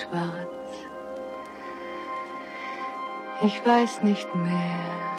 schwarz. Ich weiß nicht mehr. weiß nicht mehr.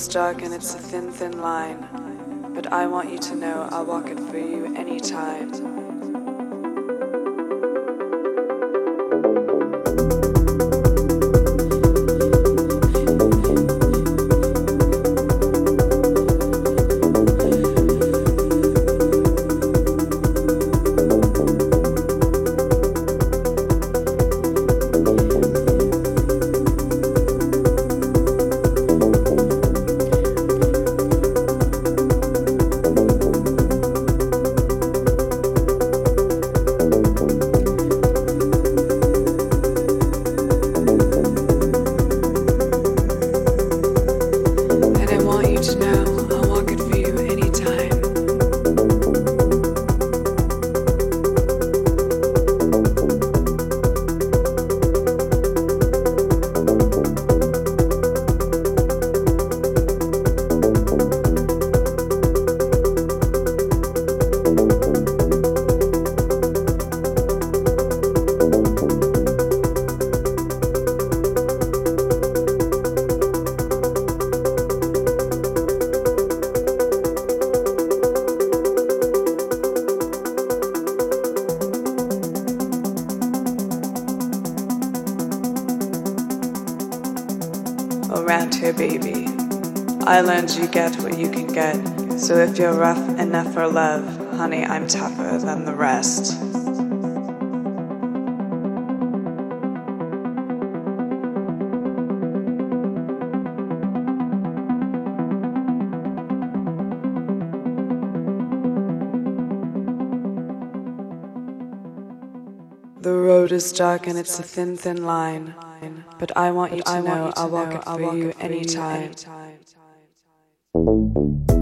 stuck and it's a thin, thin line. But I want you to know I'll walk it for you anytime. you get what you can get. So if you're rough enough for love, honey, I'm tougher than the rest. The road is dark and it's a thin, thin line. But I want you to know I'll walk it for you anytime. Thank you.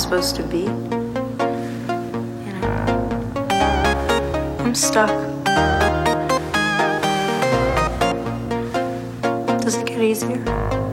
Supposed to be. You know, I'm stuck. Does it get easier?